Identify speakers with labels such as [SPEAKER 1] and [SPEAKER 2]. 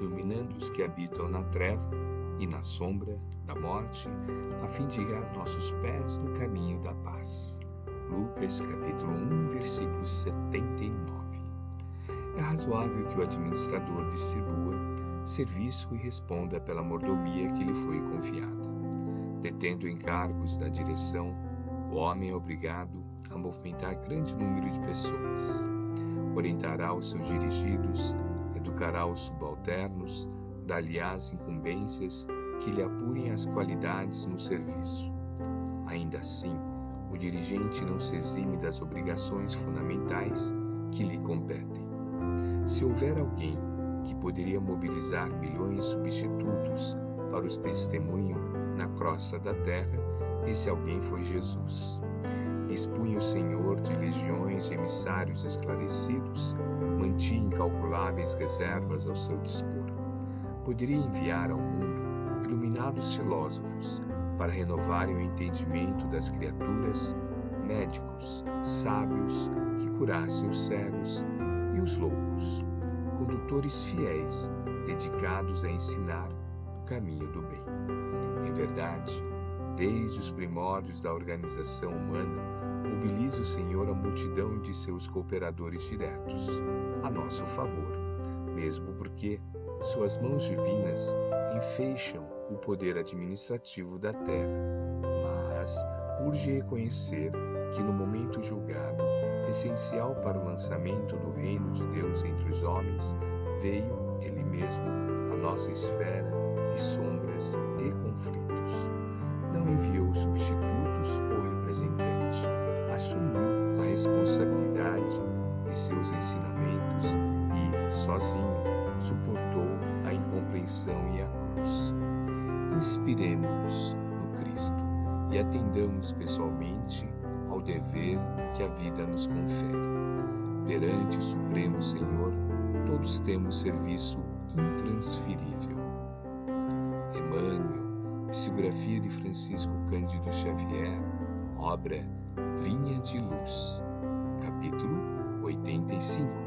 [SPEAKER 1] iluminando os que habitam na treva e na sombra da morte, a fim de guiar nossos pés no caminho da paz. Lucas capítulo 1, versículo 79. É razoável que o administrador distribua serviço e responda pela mordomia que lhe foi confiada. Detendo encargos da direção, o homem é obrigado a movimentar grande número de pessoas. Orientará os seus dirigidos, educará os subalternos, dar-lhe as incumbências que lhe apurem as qualidades no serviço. Ainda assim, o dirigente não se exime das obrigações fundamentais que lhe competem. Se houver alguém que poderia mobilizar milhões de substitutos para o testemunho na crosta da terra, esse alguém foi Jesus. Dispunha o Senhor de legiões de emissários esclarecidos, mantinha incalculáveis reservas ao seu dispor. Poderia enviar ao mundo iluminados filósofos para renovarem o entendimento das criaturas, médicos, sábios que curassem os cegos e os loucos, condutores fiéis dedicados a ensinar o caminho do bem. Em verdade, desde os primórdios da organização humana, mobilize o Senhor a multidão de seus cooperadores diretos, a nosso favor, mesmo porque suas mãos divinas enfeixam o poder administrativo da terra. Mas urge reconhecer que no momento julgado, essencial para o lançamento do reino de Deus entre os homens, veio Ele mesmo à nossa esfera de sombras e conflitos. Sozinho, suportou a incompreensão e a cruz. Inspiremos no Cristo e atendamos pessoalmente ao dever que a vida nos confere. Perante o Supremo Senhor, todos temos serviço intransferível. Emmanuel, psicografia de Francisco Cândido Xavier, obra Vinha de Luz, capítulo 85.